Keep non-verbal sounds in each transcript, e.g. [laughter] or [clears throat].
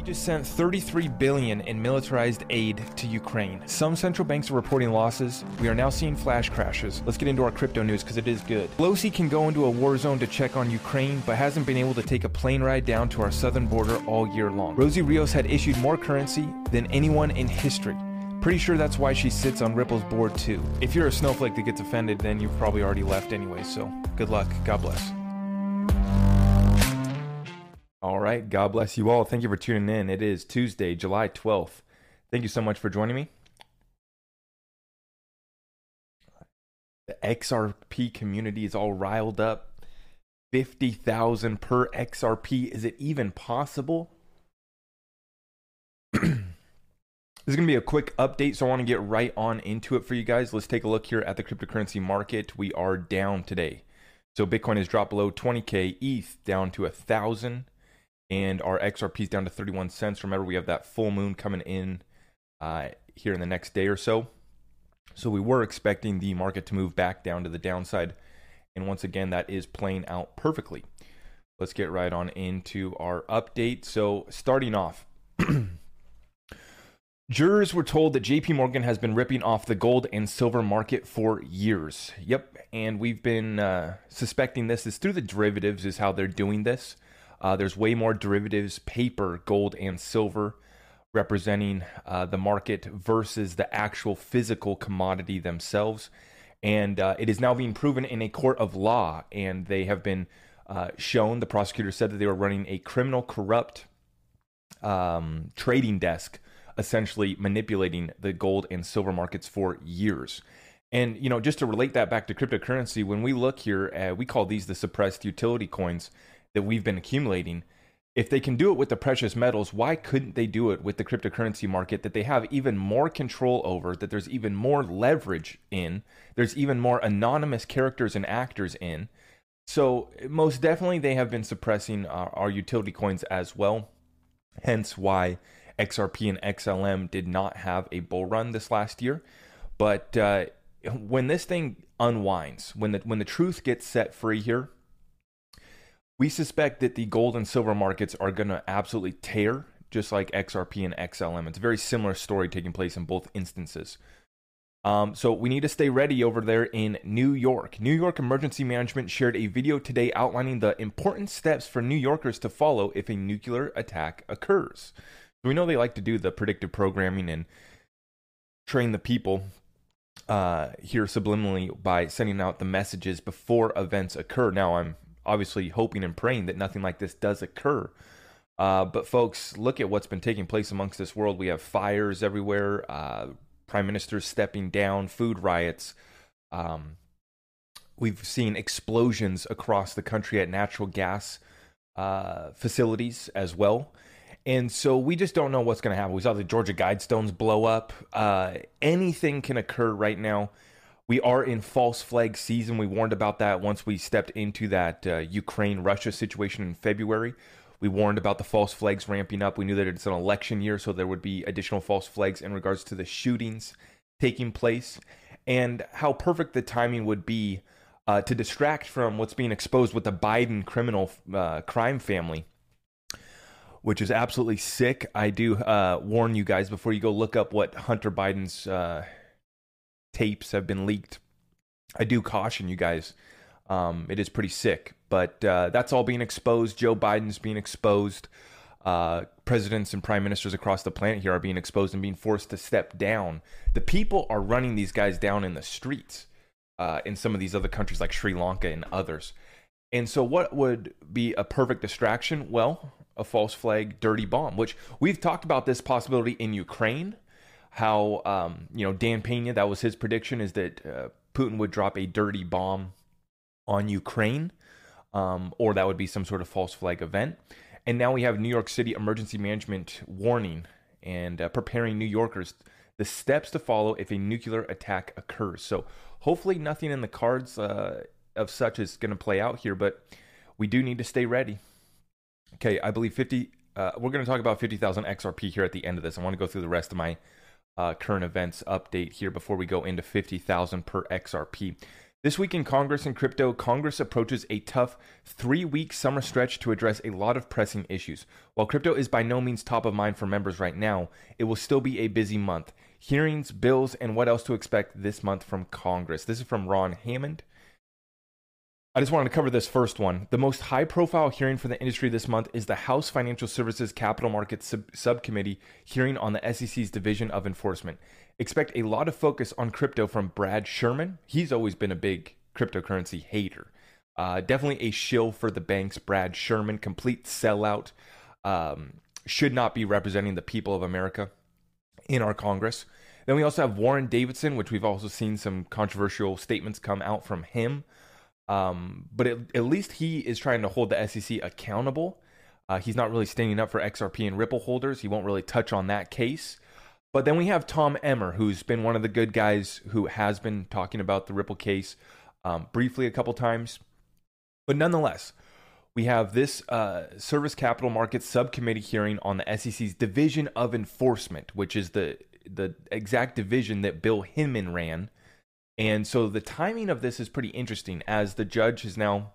We just sent 33 billion in militarized aid to Ukraine. Some central banks are reporting losses. We are now seeing flash crashes. Let's get into our crypto news because it is good. Pelosi can go into a war zone to check on Ukraine, but hasn't been able to take a plane ride down to our southern border all year long. Rosie Rios had issued more currency than anyone in history. Pretty sure that's why she sits on Ripple's board too. If you're a snowflake that gets offended, then you've probably already left anyway, so good luck. God bless. All right. God bless you all. Thank you for tuning in. It is Tuesday, July 12th. Thank you so much for joining me. The XRP community is all riled up. 50,000 per XRP. Is it even possible? [clears throat] this is going to be a quick update, so I want to get right on into it for you guys. Let's take a look here at the cryptocurrency market. We are down today. So Bitcoin has dropped below 20K, ETH down to a 1,000 and our XRP is down to 31 cents. Remember, we have that full moon coming in uh, here in the next day or so. So we were expecting the market to move back down to the downside. And once again, that is playing out perfectly. Let's get right on into our update. So, starting off, [clears throat] jurors were told that JP Morgan has been ripping off the gold and silver market for years. Yep. And we've been uh, suspecting this is through the derivatives, is how they're doing this. Uh, there's way more derivatives, paper, gold, and silver representing uh, the market versus the actual physical commodity themselves. And uh, it is now being proven in a court of law. And they have been uh, shown, the prosecutor said that they were running a criminal, corrupt um, trading desk, essentially manipulating the gold and silver markets for years. And you know, just to relate that back to cryptocurrency, when we look here, uh, we call these the suppressed utility coins that we've been accumulating. If they can do it with the precious metals, why couldn't they do it with the cryptocurrency market that they have even more control over, that there's even more leverage in, there's even more anonymous characters and actors in? So, most definitely, they have been suppressing our, our utility coins as well. Hence, why XRP and XLM did not have a bull run this last year. But uh, when this thing unwinds, when the when the truth gets set free here, we suspect that the gold and silver markets are going to absolutely tear, just like XRP and XLM. It's a very similar story taking place in both instances. Um, so we need to stay ready over there in New York. New York Emergency Management shared a video today outlining the important steps for New Yorkers to follow if a nuclear attack occurs. So we know they like to do the predictive programming and train the people uh, here subliminally by sending out the messages before events occur. Now, I'm obviously hoping and praying that nothing like this does occur. Uh, but folks, look at what's been taking place amongst this world. We have fires everywhere, uh, prime ministers stepping down, food riots. Um, we've seen explosions across the country at natural gas uh, facilities as well. And so we just don't know what's going to happen. We saw the Georgia Guidestones blow up. Uh, anything can occur right now we are in false flag season. We warned about that once we stepped into that uh, Ukraine Russia situation in February. We warned about the false flags ramping up. We knew that it's an election year, so there would be additional false flags in regards to the shootings taking place and how perfect the timing would be uh, to distract from what's being exposed with the Biden criminal uh, crime family which is absolutely sick. I do uh, warn you guys before you go look up what Hunter Biden's uh, tapes have been leaked. I do caution you guys. Um, it is pretty sick, but uh, that's all being exposed. Joe Biden's being exposed. Uh, presidents and prime ministers across the planet here are being exposed and being forced to step down. The people are running these guys down in the streets uh, in some of these other countries like Sri Lanka and others. And so, what would be a perfect distraction? Well, a false flag, dirty bomb, which we've talked about this possibility in Ukraine how um, you know Dan Pena that was his prediction is that uh, Putin would drop a dirty bomb on Ukraine, um, or that would be some sort of false flag event. And now we have New York City emergency management warning and uh, preparing New Yorkers the steps to follow if a nuclear attack occurs. So hopefully nothing in the cards uh, of such is going to play out here, but we do need to stay ready. Okay, I believe 50. Uh, we're going to talk about 50,000 XRP here at the end of this. I want to go through the rest of my uh, current events update here before we go into 50,000 per XRP. This week in Congress and crypto, Congress approaches a tough three week summer stretch to address a lot of pressing issues. While crypto is by no means top of mind for members right now, it will still be a busy month. Hearings, bills, and what else to expect this month from Congress. This is from Ron Hammond. I just wanted to cover this first one. The most high profile hearing for the industry this month is the House Financial Services Capital Markets Sub- Subcommittee hearing on the SEC's Division of Enforcement. Expect a lot of focus on crypto from Brad Sherman. He's always been a big cryptocurrency hater. Uh, definitely a shill for the banks. Brad Sherman, complete sellout. Um, should not be representing the people of America in our Congress. Then we also have Warren Davidson, which we've also seen some controversial statements come out from him. Um, but it, at least he is trying to hold the SEC accountable. Uh, he's not really standing up for XRP and Ripple holders. He won't really touch on that case. But then we have Tom Emmer, who's been one of the good guys who has been talking about the Ripple case um, briefly a couple times. But nonetheless, we have this uh, Service Capital Markets Subcommittee hearing on the SEC's Division of Enforcement, which is the the exact division that Bill Hinman ran. And so the timing of this is pretty interesting, as the judge has now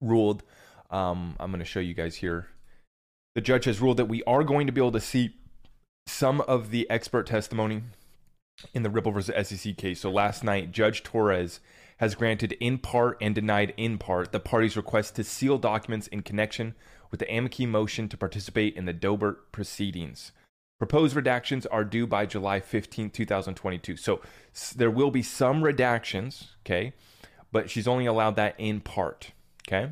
ruled. Um, I'm going to show you guys here. The judge has ruled that we are going to be able to see some of the expert testimony in the Ripple versus SEC case. So last night, Judge Torres has granted in part and denied in part the parties' request to seal documents in connection with the amici motion to participate in the Daubert proceedings. Proposed redactions are due by July 15, 2022. So there will be some redactions, okay, but she's only allowed that in part, okay?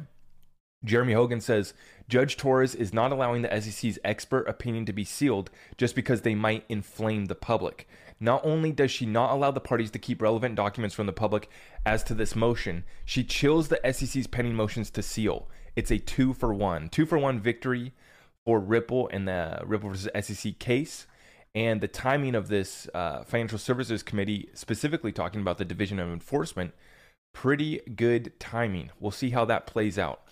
Jeremy Hogan says Judge Torres is not allowing the SEC's expert opinion to be sealed just because they might inflame the public. Not only does she not allow the parties to keep relevant documents from the public as to this motion, she chills the SEC's pending motions to seal. It's a two for one, two for one victory for Ripple in the Ripple versus SEC case. And the timing of this uh, Financial Services Committee, specifically talking about the Division of Enforcement, pretty good timing. We'll see how that plays out.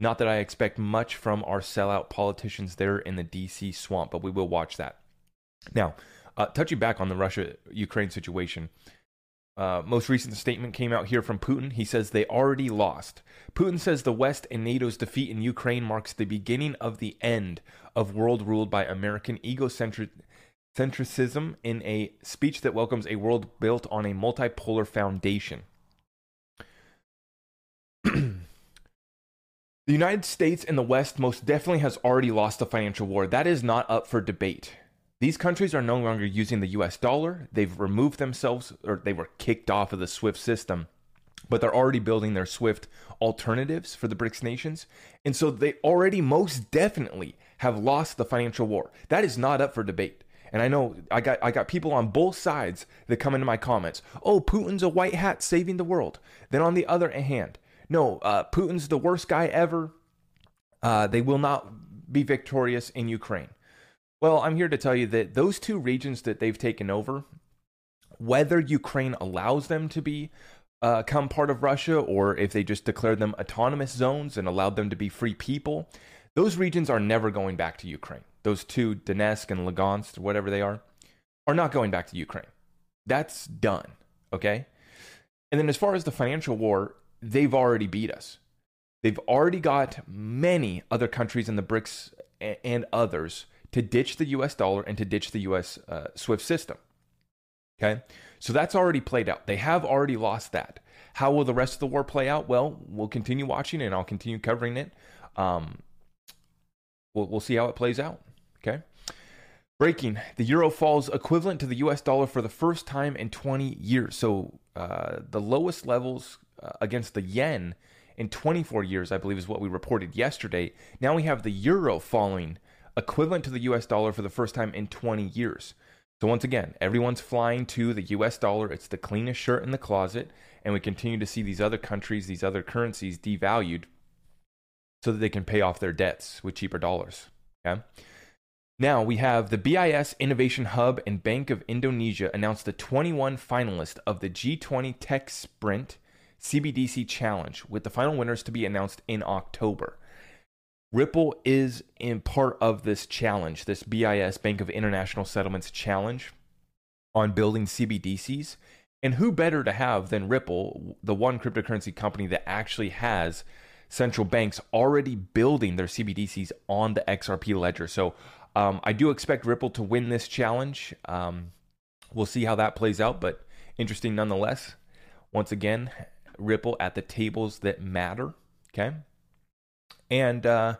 Not that I expect much from our sellout politicians there in the DC swamp, but we will watch that. Now, uh, touching back on the Russia Ukraine situation, uh, most recent statement came out here from Putin. He says they already lost. Putin says the West and NATO's defeat in Ukraine marks the beginning of the end of world ruled by American egocentricism in a speech that welcomes a world built on a multipolar foundation. [clears throat] The United States and the West most definitely has already lost the financial war. That is not up for debate. These countries are no longer using the US dollar. They've removed themselves or they were kicked off of the SWIFT system, but they're already building their SWIFT alternatives for the BRICS nations. And so they already most definitely have lost the financial war. That is not up for debate. And I know I got I got people on both sides that come into my comments. Oh, Putin's a white hat saving the world. Then on the other hand, no, uh, Putin's the worst guy ever. Uh, they will not be victorious in Ukraine. Well, I'm here to tell you that those two regions that they've taken over, whether Ukraine allows them to be uh, come part of Russia or if they just declare them autonomous zones and allowed them to be free people, those regions are never going back to Ukraine. Those two, Donetsk and Lugansk, whatever they are, are not going back to Ukraine. That's done. Okay. And then as far as the financial war, they've already beat us. They've already got many other countries in the BRICS and others to ditch the US dollar and to ditch the US uh, SWIFT system. Okay. So that's already played out. They have already lost that. How will the rest of the war play out? Well, we'll continue watching and I'll continue covering it. Um, we'll, we'll see how it plays out. Okay. Breaking the euro falls equivalent to the US dollar for the first time in 20 years. So uh, the lowest levels uh, against the yen in 24 years, I believe, is what we reported yesterday. Now we have the euro falling equivalent to the US dollar for the first time in 20 years. So, once again, everyone's flying to the US dollar. It's the cleanest shirt in the closet. And we continue to see these other countries, these other currencies devalued so that they can pay off their debts with cheaper dollars. Okay. Now we have the BIS Innovation Hub and Bank of Indonesia announced the 21 finalists of the G20 Tech Sprint CBDC Challenge, with the final winners to be announced in October. Ripple is in part of this challenge, this BIS Bank of International Settlements challenge on building CBDCs. And who better to have than Ripple, the one cryptocurrency company that actually has central banks already building their CBDCs on the XRP ledger. So um, I do expect Ripple to win this challenge. Um, we'll see how that plays out, but interesting nonetheless. Once again, Ripple at the tables that matter. Okay. And uh,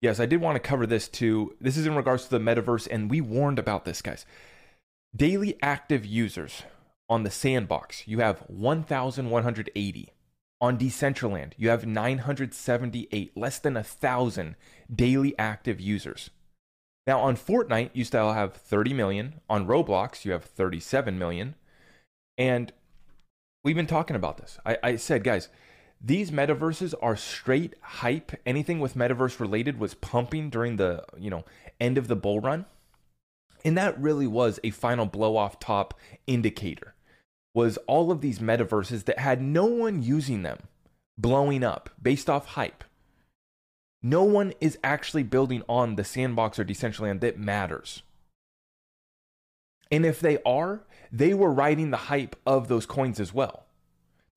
yes, I did want to cover this too. This is in regards to the metaverse, and we warned about this, guys. Daily active users on the sandbox, you have 1,180. On Decentraland, you have 978, less than a thousand daily active users. Now, on Fortnite, you still have 30 million. On Roblox, you have 37 million. And we've been talking about this. I, I said, guys, these metaverses are straight hype. Anything with metaverse related was pumping during the, you know, end of the bull run. And that really was a final blow off top indicator was all of these metaverses that had no one using them blowing up based off hype. No one is actually building on the sandbox or Decentraland that matters. And if they are, they were riding the hype of those coins as well.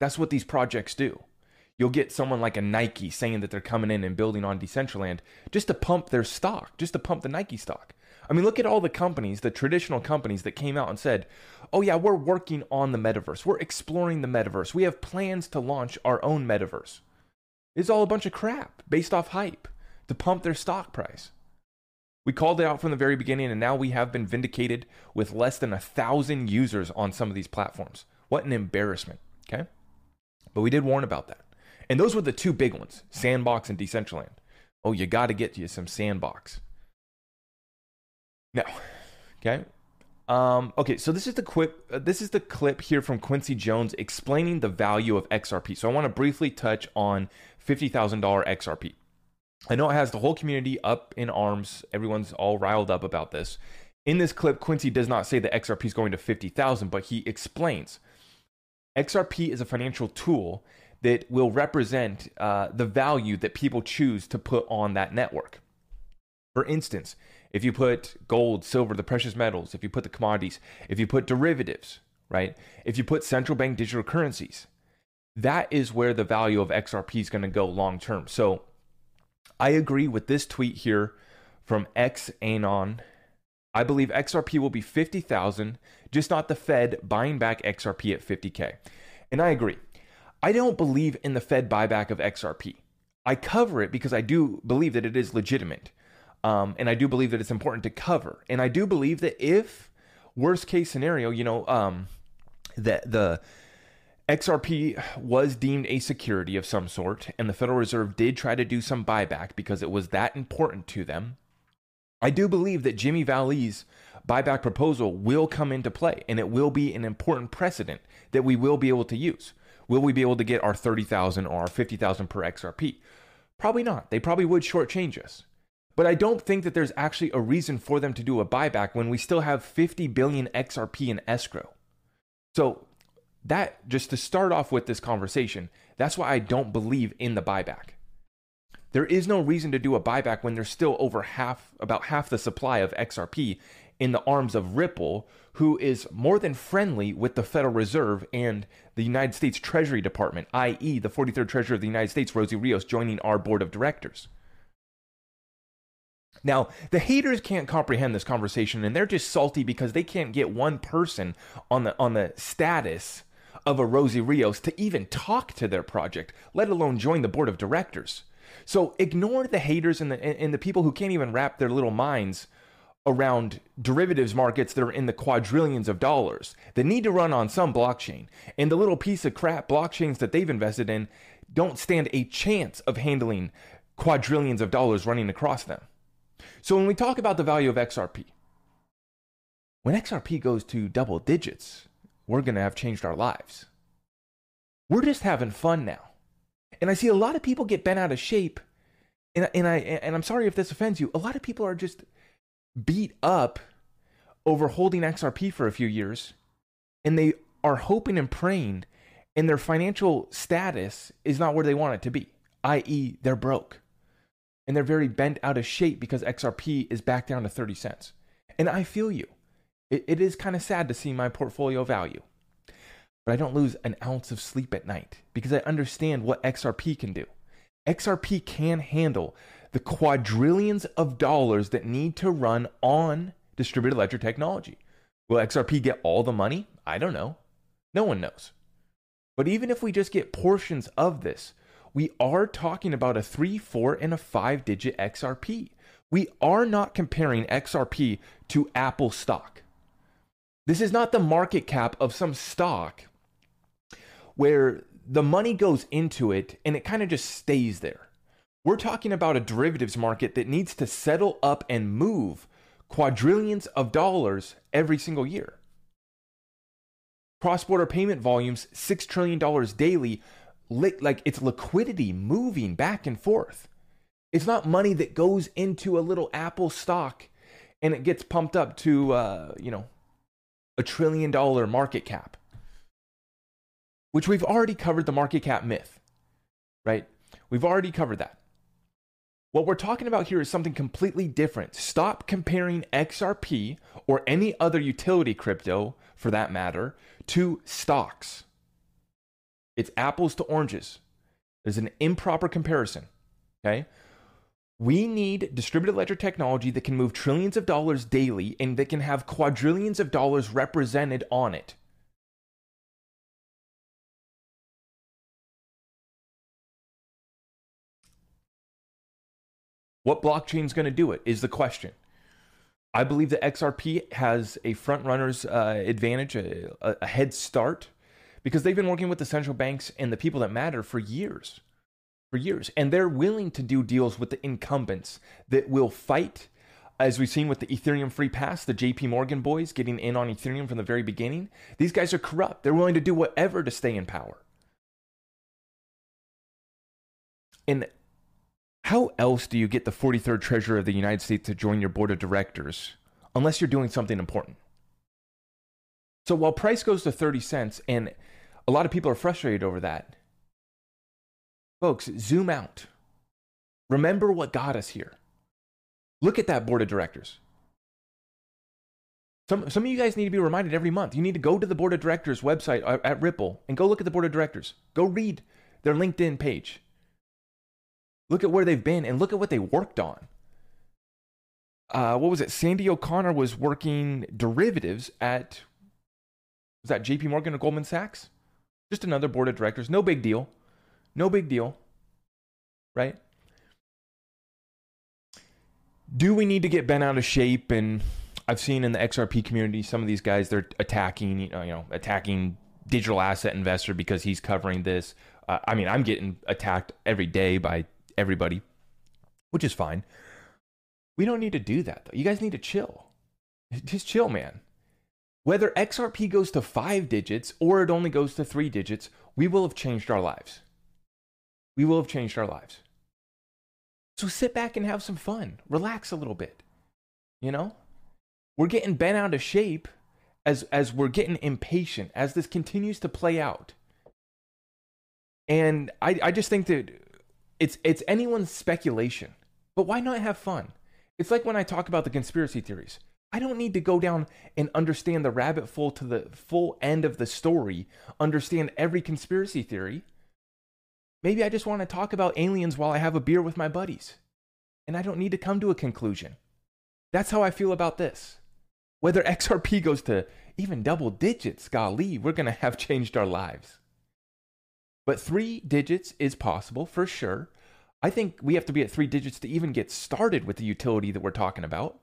That's what these projects do. You'll get someone like a Nike saying that they're coming in and building on Decentraland just to pump their stock, just to pump the Nike stock. I mean, look at all the companies, the traditional companies that came out and said, oh, yeah, we're working on the metaverse. We're exploring the metaverse. We have plans to launch our own metaverse. It's all a bunch of crap based off hype to pump their stock price. We called it out from the very beginning, and now we have been vindicated with less than a thousand users on some of these platforms. What an embarrassment, okay? But we did warn about that. And those were the two big ones Sandbox and Decentraland. Oh, you got to get you some Sandbox. Now, okay. Um, okay, so this is the clip. Uh, this is the clip here from Quincy Jones explaining the value of XRP. So I want to briefly touch on fifty thousand dollar XRP. I know it has the whole community up in arms. Everyone's all riled up about this. In this clip, Quincy does not say that XRP is going to fifty thousand, but he explains XRP is a financial tool that will represent uh, the value that people choose to put on that network. For instance, if you put gold, silver, the precious metals, if you put the commodities, if you put derivatives, right? If you put central bank digital currencies, that is where the value of XRP is going to go long term. So I agree with this tweet here from XAnon. I believe XRP will be 50,000, just not the Fed buying back XRP at 50K. And I agree. I don't believe in the Fed buyback of XRP. I cover it because I do believe that it is legitimate. Um, and I do believe that it's important to cover. And I do believe that if worst case scenario, you know, um, that the XRP was deemed a security of some sort, and the Federal Reserve did try to do some buyback because it was that important to them. I do believe that Jimmy Vallee's buyback proposal will come into play, and it will be an important precedent that we will be able to use. Will we be able to get our 30,000 or our 50,000 per XRP? Probably not. They probably would shortchange us. But I don't think that there's actually a reason for them to do a buyback when we still have 50 billion XRP in escrow. So, that just to start off with this conversation, that's why I don't believe in the buyback. There is no reason to do a buyback when there's still over half, about half the supply of XRP in the arms of Ripple, who is more than friendly with the Federal Reserve and the United States Treasury Department, i.e., the 43rd Treasurer of the United States, Rosie Rios, joining our board of directors. Now, the haters can't comprehend this conversation and they're just salty because they can't get one person on the on the status of a Rosie Rios to even talk to their project, let alone join the board of directors. So ignore the haters and the and the people who can't even wrap their little minds around derivatives markets that are in the quadrillions of dollars that need to run on some blockchain. And the little piece of crap blockchains that they've invested in don't stand a chance of handling quadrillions of dollars running across them. So when we talk about the value of XRP, when XRP goes to double digits, we're going to have changed our lives. We're just having fun now. And I see a lot of people get bent out of shape. And, and I and I'm sorry if this offends you. A lot of people are just beat up over holding XRP for a few years and they are hoping and praying and their financial status is not where they want it to be, i.e., they're broke and they're very bent out of shape because XRP is back down to 30 cents. And I feel you. it, it is kind of sad to see my portfolio value. but I don't lose an ounce of sleep at night because I understand what XRP can do. XRP can handle the quadrillions of dollars that need to run on distributed ledger technology. Will XRP get all the money? I don't know. No one knows. But even if we just get portions of this, we are talking about a three, four, and a five digit XRP. We are not comparing XRP to Apple stock. This is not the market cap of some stock where the money goes into it and it kind of just stays there. We're talking about a derivatives market that needs to settle up and move quadrillions of dollars every single year. Cross border payment volumes, $6 trillion daily, like it's liquidity moving back and forth. It's not money that goes into a little Apple stock and it gets pumped up to, uh, you know, a trillion dollar market cap which we've already covered the market cap myth, right? We've already covered that. What we're talking about here is something completely different. Stop comparing XRP or any other utility crypto, for that matter, to stocks. It's apples to oranges. There's an improper comparison. Okay. We need distributed ledger technology that can move trillions of dollars daily and that can have quadrillions of dollars represented on it. What blockchain is going to do it is the question. I believe that XRP has a front runner's uh, advantage, a, a head start, because they've been working with the central banks and the people that matter for years, for years, and they're willing to do deals with the incumbents that will fight. As we've seen with the Ethereum free pass, the JP Morgan boys getting in on Ethereum from the very beginning, these guys are corrupt. They're willing to do whatever to stay in power. And how else do you get the 43rd Treasurer of the United States to join your board of directors unless you're doing something important? So while price goes to 30 cents, and a lot of people are frustrated over that, folks, zoom out. Remember what got us here. Look at that board of directors. Some, some of you guys need to be reminded every month. You need to go to the board of directors website uh, at Ripple and go look at the board of directors. Go read their LinkedIn page. Look at where they've been and look at what they worked on. Uh, what was it? Sandie O'Connor was working derivatives at was that JP Morgan or Goldman Sachs? Just another board of directors. No big deal. No big deal. Right? Do we need to get Ben out of shape? And I've seen in the XRP community some of these guys they're attacking, you know, you know attacking digital asset investor because he's covering this. Uh, I mean, I'm getting attacked every day by everybody, which is fine. We don't need to do that though. You guys need to chill. [laughs] Just chill, man. Whether XRP goes to five digits or it only goes to three digits, we will have changed our lives. We will have changed our lives. So sit back and have some fun. Relax a little bit. You know? We're getting bent out of shape as as we're getting impatient as this continues to play out. And I, I just think that it's it's anyone's speculation. But why not have fun? It's like when I talk about the conspiracy theories. I don't need to go down and understand the rabbit hole to the full end of the story, understand every conspiracy theory. Maybe I just want to talk about aliens while I have a beer with my buddies. And I don't need to come to a conclusion. That's how I feel about this. Whether XRP goes to even double digits, golly, we're going to have [laughs] changed our lives. But three digits is possible for sure. I think we have to be at three digits to even get started with the utility that we're talking about.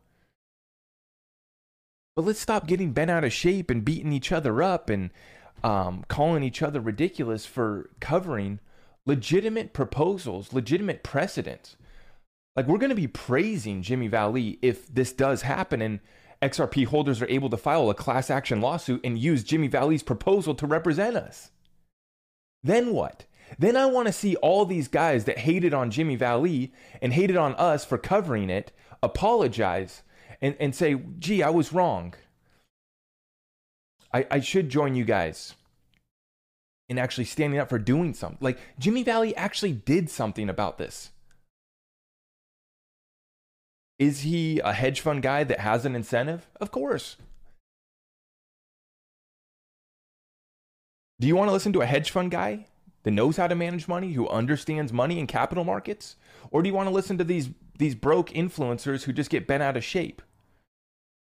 But let's stop getting bent out of shape and beating each other up and um, calling each other ridiculous for covering legitimate proposals, legitimate precedents. Like we're going to be praising Jimmy Vallee if this does happen and XRP holders are able to file a class action lawsuit and use Jimmy Vallee's proposal to represent us. Then what? Then I want to see all these guys that hated on Jimmy Vallee and hated on us for covering it apologize and, and say, gee, I was wrong. I, I should join you guys in actually standing up for doing something. Like Jimmy Vallee actually did something about this. Is he a hedge fund guy that has an incentive? Of course. Do you want to listen to a hedge fund guy that knows how to manage money, who understands money and capital markets? Or do you want to listen to these these broke influencers who just get bent out of shape?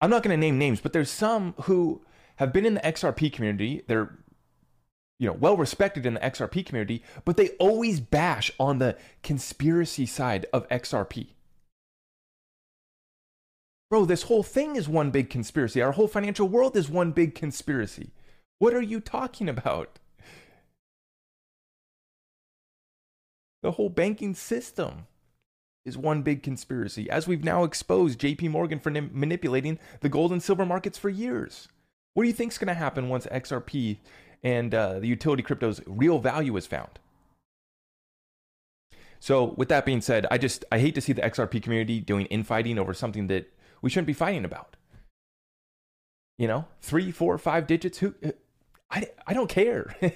I'm not going to name names, but there's some who have been in the XRP community. They're you know, well respected in the XRP community, but they always bash on the conspiracy side of XRP. Bro, this whole thing is one big conspiracy. Our whole financial world is one big conspiracy. What are you talking about? The whole banking system is one big conspiracy, as we've now exposed JP Morgan for manipulating the gold and silver markets for years. What do you think is going to happen once XRP and uh, the utility crypto's real value is found? So, with that being said, I just I hate to see the XRP community doing infighting over something that we shouldn't be fighting about. You know, three, four, five digits. Who? I I don't care. [laughs]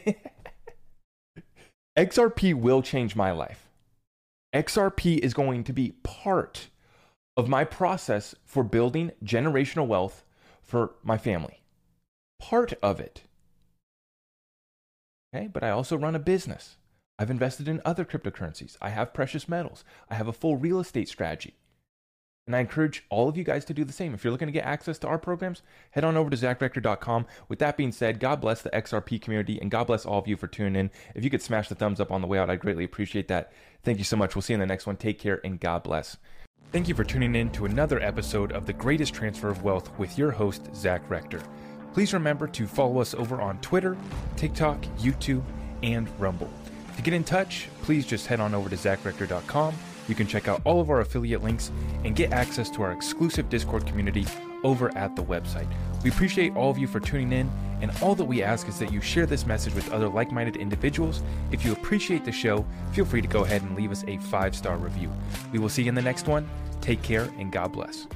XRP will change my life. XRP is going to be part of my process for building generational wealth for my family. Part of it. Okay, but I also run a business. I've invested in other cryptocurrencies. I have precious metals. I have a full real estate strategy. And I encourage all of you guys to do the same. If you're looking to get access to our programs, head on over to zachrector.com. With that being said, God bless the XRP community and God bless all of you for tuning in. If you could smash the thumbs up on the way out, I'd greatly appreciate that. Thank you so much. We'll see you in the next one. Take care and God bless. Thank you for tuning in to another episode of The Greatest Transfer of Wealth with your host, Zach Rector. Please remember to follow us over on Twitter, TikTok, YouTube, and Rumble. To get in touch, please just head on over to zachrector.com you can check out all of our affiliate links and get access to our exclusive Discord community over at the website. We appreciate all of you for tuning in, and all that we ask is that you share this message with other like minded individuals. If you appreciate the show, feel free to go ahead and leave us a five star review. We will see you in the next one. Take care, and God bless.